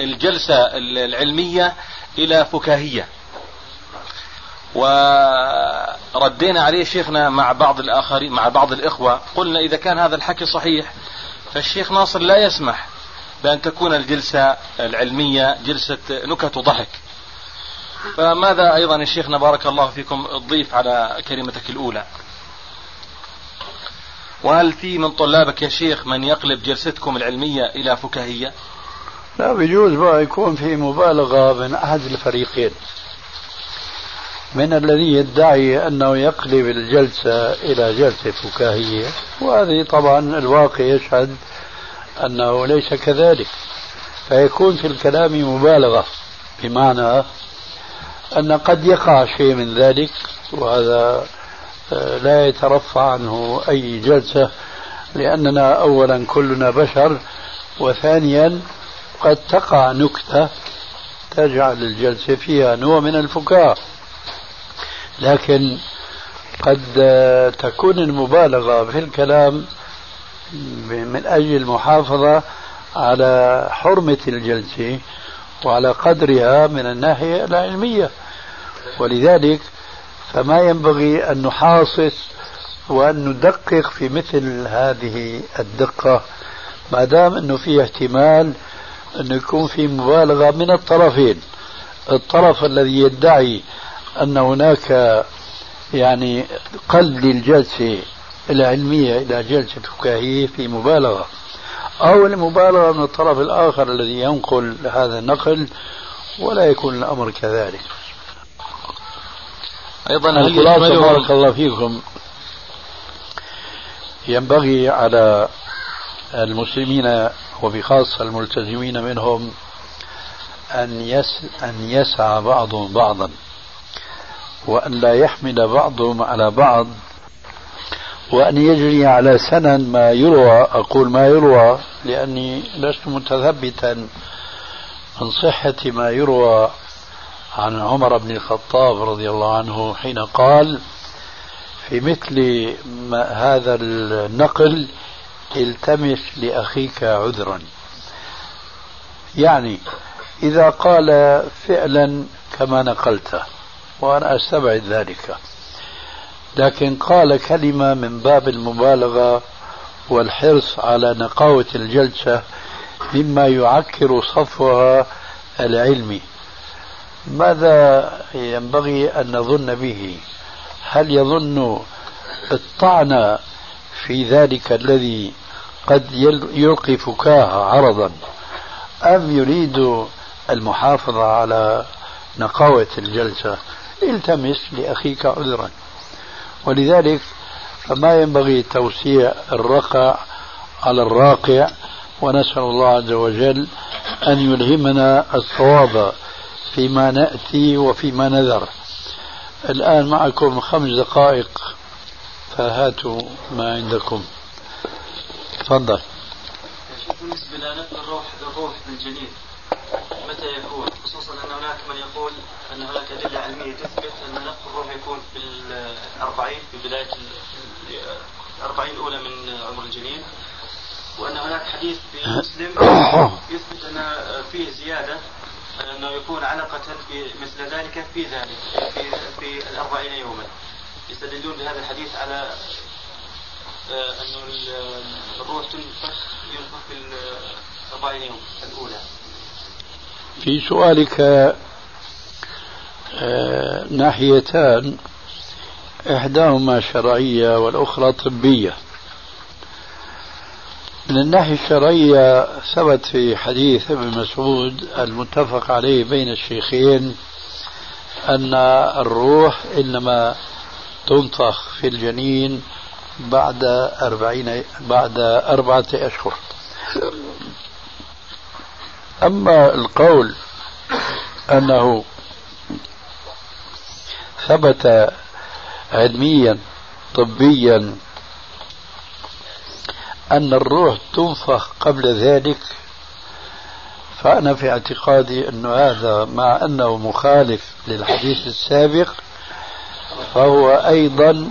الجلسة العلمية إلى فكاهية. وردينا عليه شيخنا مع بعض الآخرين مع بعض الإخوة قلنا إذا كان هذا الحكي صحيح فالشيخ ناصر لا يسمح بأن تكون الجلسة العلمية جلسة نكت وضحك فماذا أيضا يا شيخنا بارك الله فيكم تضيف على كلمتك الأولى؟ وهل في من طلابك يا شيخ من يقلب جلستكم العلمية إلى فكاهية؟
لا بيجوز بقى يكون في مبالغة من أحد الفريقين. من الذي يدعي أنه يقلب الجلسة إلى جلسة فكاهية وهذه طبعا الواقع يشهد أنه ليس كذلك. فيكون في الكلام مبالغة بمعنى أن قد يقع شيء من ذلك وهذا لا يترفع عنه أي جلسة لأننا أولا كلنا بشر وثانيا قد تقع نكتة تجعل الجلسة فيها نوع من الفكاهة. لكن قد تكون المبالغة في الكلام من أجل المحافظة على حرمة الجلسة وعلى قدرها من الناحية العلمية. ولذلك فما ينبغي أن نحاصص وأن ندقق في مثل هذه الدقة. ما دام أنه في احتمال أنه يكون في مبالغة من الطرفين. الطرف الذي يدعي أن هناك يعني قلب للجلسة العلمية إلى جلسة فكاهية في مبالغة. أو المبالغة من الطرف الآخر الذي ينقل هذا النقل ولا يكون الأمر كذلك. أيضا الخلاصة بارك الله فيكم. ينبغي على المسلمين وبخاصة الملتزمين منهم أن يس أن يسعى بعضهم بعضا وأن لا يحمل بعضهم على بعض وأن يجري على سنن ما يروى. أقول ما يروى لأني لست متثبتا عن صحة ما يروى عن عمر بن الخطاب رضي الله عنه حين قال في مثل ما هذا النقل التمس لأخيك عذرا. يعني إذا قال فعلا كما نقلته وأنا أستبعد ذلك. لكن قال كلمة من باب المبالغة والحرص على نقاوة الجلسة مما يعكر صفوها العلمي. ماذا ينبغي أن نظن به؟ هل يظن الطعن في ذلك الذي قد يلقي فكاهة عرضا أم يريد المحافظة على نقاوة الجلسة؟ التمس لأخيك عذرا. ولذلك فما ينبغي توسيع الرقع على الراقع ونسأل الله عز وجل أن يلهمنا الصواب فيما نأتي وفيما نذر. الآن معكم خمس دقائق فهاتوا ما عندكم. تفضل.
بالنسبة لنقل الروح الروح بالجنين متى يكون؟ خصوصا أن هناك من يقول أن هناك أدلة علمية تثبت أن نقل الروح يكون في الأربعين في بداية الأربعين الأولى من عمر الجنين. وأن هناك حديث في مسلم يثبت أن فيه زيادة أنه يكون علقة مثل ذلك في ذلك في, في الأربعين يوما. يستدلون بهذا الحديث على آه، أنه الروح تنفخ ينفخ في الأربعين يوم الأولى.
في سؤالك آه، ناحيتان إحداهما شرعية والأخرى طبية. من الناحية الشرعية ثبت في حديث ابن مسعود المتفق عليه بين الشيخين أن الروح إنما تنفخ في الجنين بعد أربعين بعد أربعة أشهر. أما القول أنه ثبت علميا طبيا أن الروح تنفخ قبل ذلك فأنا في اعتقادي أن هذا مع أنه مخالف للحديث السابق فهو أيضا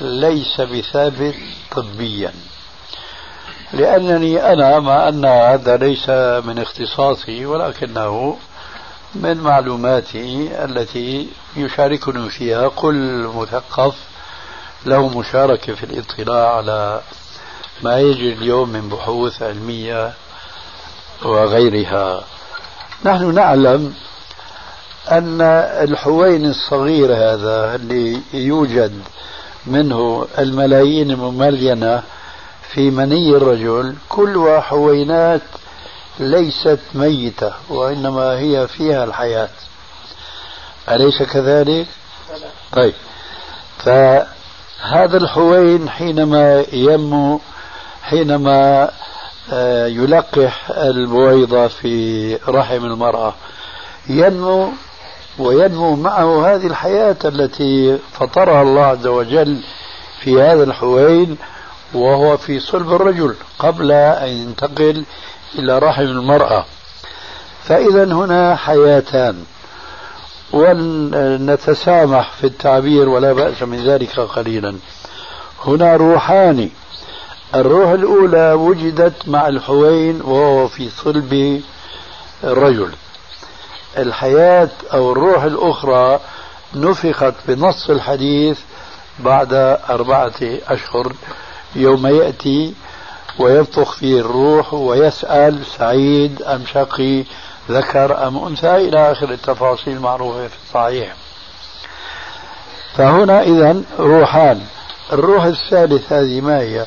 ليس بثابت طبيا. لأنني أنا مع أن هذا ليس من اختصاصي ولكنه من معلوماتي التي يشاركني فيها كل مثقف له مشاركة في الاطلاع على ما يجري اليوم من بحوث علمية وغيرها. نحن نعلم أن الحوين الصغير هذا اللي يوجد منه الملايين المملينة في مني الرجل كلها حوينات ليست ميتة وإنما هي فيها الحياة. أليس كذلك؟ طيب. فهذا الحوين حينما ينمو حينما آه، يلقح البويضة في رحم المرأة ينمو وينمو معه هذه الحياة التي فطرها الله عز وجل في هذا الحوين وهو في صلب الرجل قبل أن ينتقل إلى رحم المرأة. فإذا هنا حياتان. ونتسامح في التعبير ولا بأس من ذلك قليلا. هنا روحان. الروح الأولى وجدت مع الحوين وهو في صلب الرجل. الحياة أو الروح الأخرى نفخت بنص الحديث بعد أربعة أشهر. يوم يأتي وينفخ فيه الروح ويسأل سعيد أم شقي ذكر أم أنثى إلى آخر التفاصيل المعروفة في الصحيح. فهنا إذا روحان. الروح الثالث هذه ما هي؟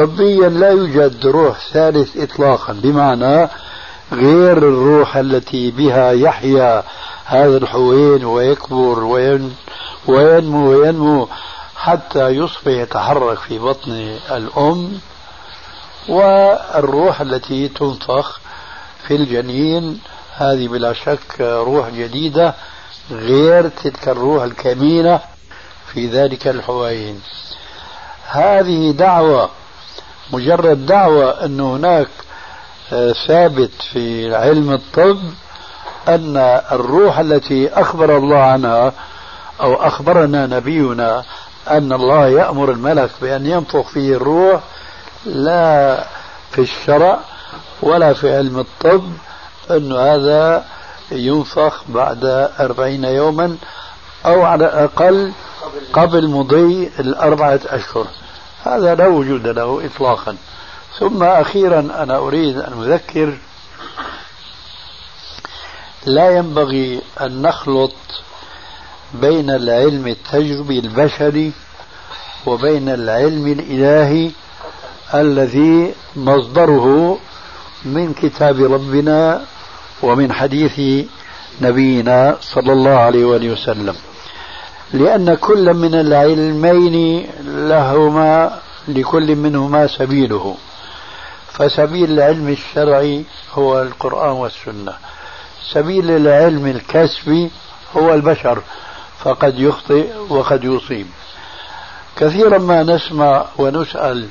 طبيا لا يوجد روح ثالث إطلاقا بمعنى غير الروح التي بها يحيا هذا الحوين ويكبر وينمو وينمو حتى يصبح يتحرك في بطن الأم والروح التي تنفخ في الجنين هذه بلا شك روح جديدة غير تلك الروح الكمينة في ذلك الحوين. هذه دعوة مجرد دعوة أن هناك آه، ثابت في علم الطب أن الروح التي أخبر الله عنها أو أخبرنا نبينا أن الله يأمر الملك بأن ينفخ فيه الروح لا في الشرع ولا في علم الطب أن هذا ينفخ بعد أربعين يوما أو على الأقل قبل مضي الأربعة أشهر. هذا لا وجود له إطلاقا. ثم أخيرا أنا أريد أن أذكر لا ينبغي أن نخلط بين العلم التجربي البشري وبين العلم الإلهي الذي مصدره من كتاب ربنا ومن حديث نبينا صلى الله عليه وآله وسلم. لأن كل من العلمين لهما لكل منهما سبيله. فسبيل العلم الشرعي هو القرآن والسنة. سبيل العلم الكسبي هو البشر فقد يخطئ وقد يصيب. كثيرا ما نسمع ونسأل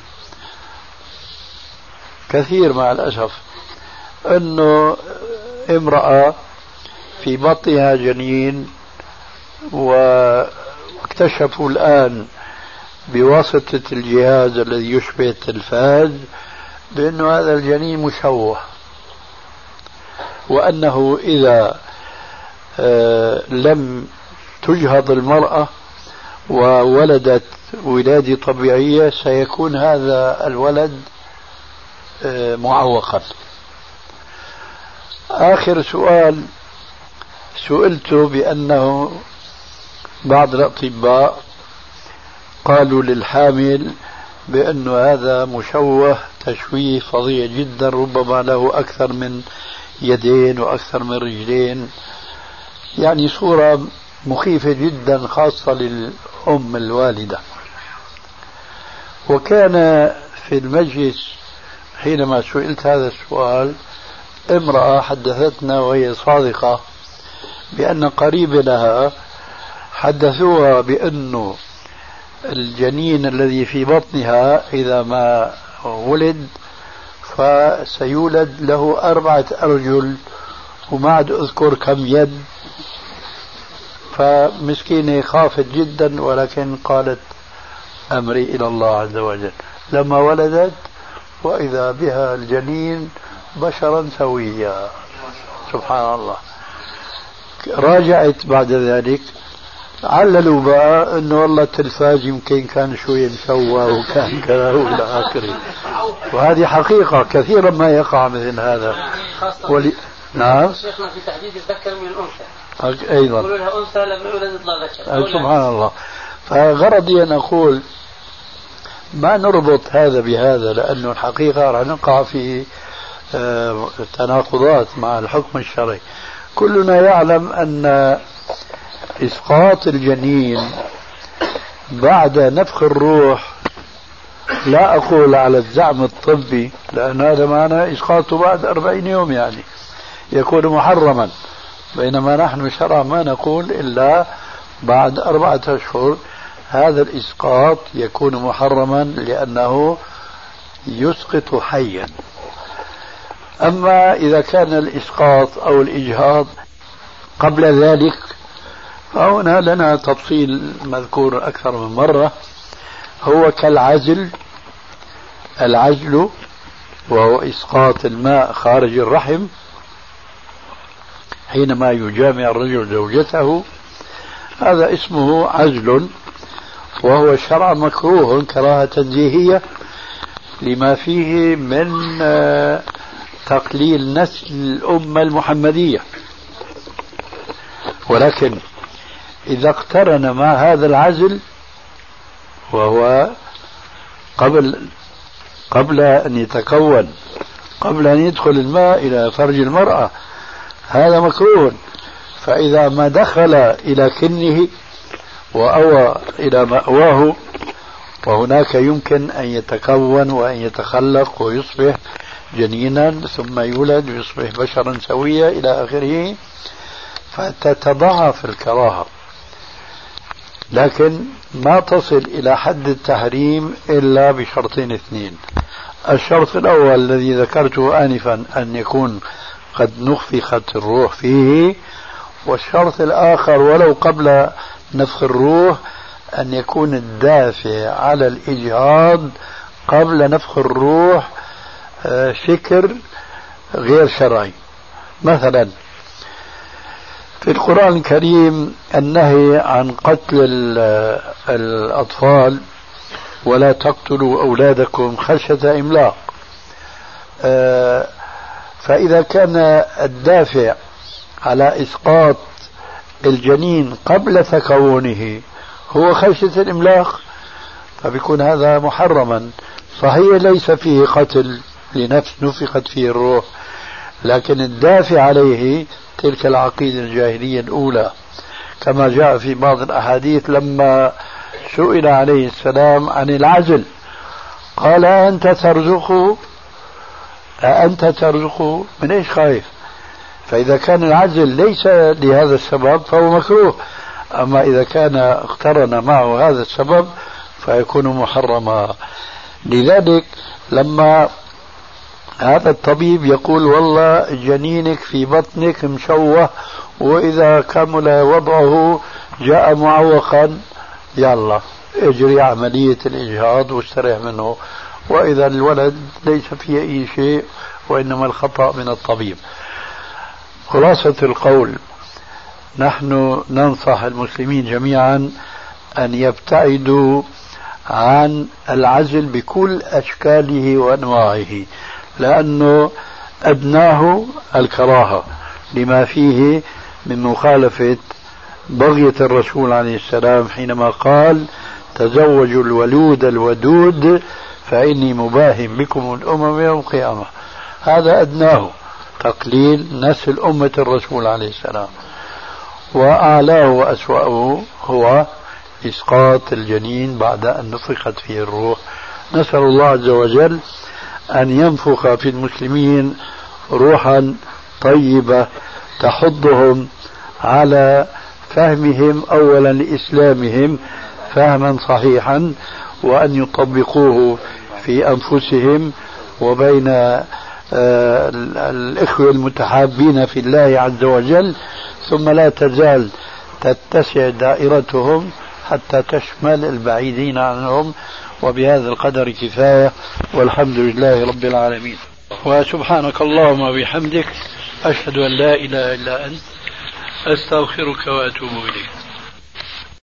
كثير مع الأسف أنه امرأة في بطنها جنين واكتشفوا الآن بواسطة الجهاز الذي يشبه التلفاز بأن هذا الجنين مشوه وأنه إذا آه، لم تجهض المرأة وولدت ولادة طبيعية سيكون هذا الولد آه، معوقا. آخر سؤال سئلت بأنه بعض الأطباء قالوا للحامل بأن هذا مشوه تشويه فظيع جدا ربما له أكثر من يدين وأكثر من رجلين. يعني صورة مخيفة جدا خاصة للأم الوالدة. وكان في المجلس حينما سئلت هذا السؤال امرأة حدثتنا وهي صادقة بأن قريب لها حدثوها بأنه الجنين الذي في بطنها إذا ما ولد فسيولد له أربعة أرجل وما عاد أذكر كم يد. فمسكينة خافت جدا ولكن قالت أمري إلى الله عز وجل. لما ولدت وإذا بها الجنين بشرا سويا. سبحان الله. راجعت بعد ذلك عللوا بقى إنه والله التلفاز يمكن كان شوي مشوه وكان كذا والى آخره. وهذه حقيقة كثيرا ما يقع مثل هذا. ولي... نعم؟
شيخنا في تحديد الذكر من الأنثى.
أيضا.
يقولوا لها أنثى لما يولد يطلع ذكر
سبحان الله. فغرضي أن أقول ما نربط هذا بهذا لأنه الحقيقة راح نقع في آه، تناقضات مع الحكم الشرعي. كلنا يعلم أن إسقاط الجنين بعد نفخ الروح لا أقول على الزعم الطبي لأن هذا معنى إسقاطه بعد أربعين يوم يعني يكون محرما. بينما نحن شرع ما نقول إلا بعد أربعة أشهر هذا الإسقاط يكون محرما لأنه يسقط حيا. أما إذا كان الإسقاط أو الإجهاض قبل ذلك فهنا لنا تفصيل مذكور أكثر من مرة. هو كالعزل العزل وهو إسقاط الماء خارج الرحم حينما يجامع الرجل زوجته. هذا اسمه عزل وهو شرع مكروه كراهة تنزيهية لما فيه من آه، تقليل نسل الأمة المحمدية. ولكن إذا اقترن مع هذا العزل وهو قبل قبل أن يتكون قبل أن يدخل الماء إلى فرج المرأة هذا مكروه. فإذا ما دخل إلى كنه وأوى إلى مأواه وهناك يمكن أن يتكون وأن يتخلق ويصبح جنينا ثم يولد ويصبح بشرا سويا إلى آخره فتتضاعف الكراهة. لكن ما تصل إلى حد التحريم إلا بشرطين اثنين. الشرط الأول الذي ذكرته آنفا أن يكون قد نخفخت الروح فيه والشرط الآخر ولو قبل نفخ الروح أن يكون الدافع على الإجهاض قبل نفخ الروح آه، فكر غير شرعي. مثلا في القرآن الكريم النهي عن قتل الأطفال ولا تقتلوا أولادكم خشية إملاق. آه، فإذا كان الدافع على إسقاط الجنين قبل تكونه هو خشية الإملاق فبيكون هذا محرما. صحيح ليس فيه قتل لنفس نفخت فيه الروح لكن الدافع عليه تلك العقيدة الجاهلية الأولى. كما جاء في بعض الأحاديث لما سئل عليه السلام عن العزل. قال أنت ترزقه أأنت ترزقه من إيش خايف؟ فإذا كان العزل ليس لهذا السبب فهو مكروه. أما إذا كان اقترن معه هذا السبب فيكون محرما. لذلك لما هذا الطبيب يقول والله جنينك في بطنك مشوه وإذا كمل وضعه جاء معوقا يلا اجري عملية الإجهاض واستريح منه. وإذا الولد ليس فيه أي شيء وإنما الخطأ من الطبيب. خلاصة القول نحن ننصح المسلمين جميعا أن يبتعدوا عن العزل بكل أشكاله وأنواعه. لأنه أدناه الكراهة لما فيه من مخالفة بغية الرسول عليه السلام حينما قال تزوجوا الولود الودود فإني مباهم بكم الأمم يوم القيامة. هذا أدناه تقليل نسل أمة الرسول عليه السلام. وأعلاه وأسوأه هو إسقاط الجنين بعد أن نفخت فيه الروح. نسأل الله عز وجل أن ينفخ في المسلمين روحا طيبة تحضهم على فهمهم أولا لإسلامهم فهما صحيحا وأن يطبقوه في أنفسهم وبين آه، الإخوة المتحابين في الله عز وجل. ثم لا تزال تتسع دائرتهم حتى تشمل البعيدين عنهم وبهذا القدر كفاية والحمد لله رب العالمين. وسبحانك اللهم وبحمدك أشهد أن لا إله إلا أنت أستغفرك وأتوب إليك.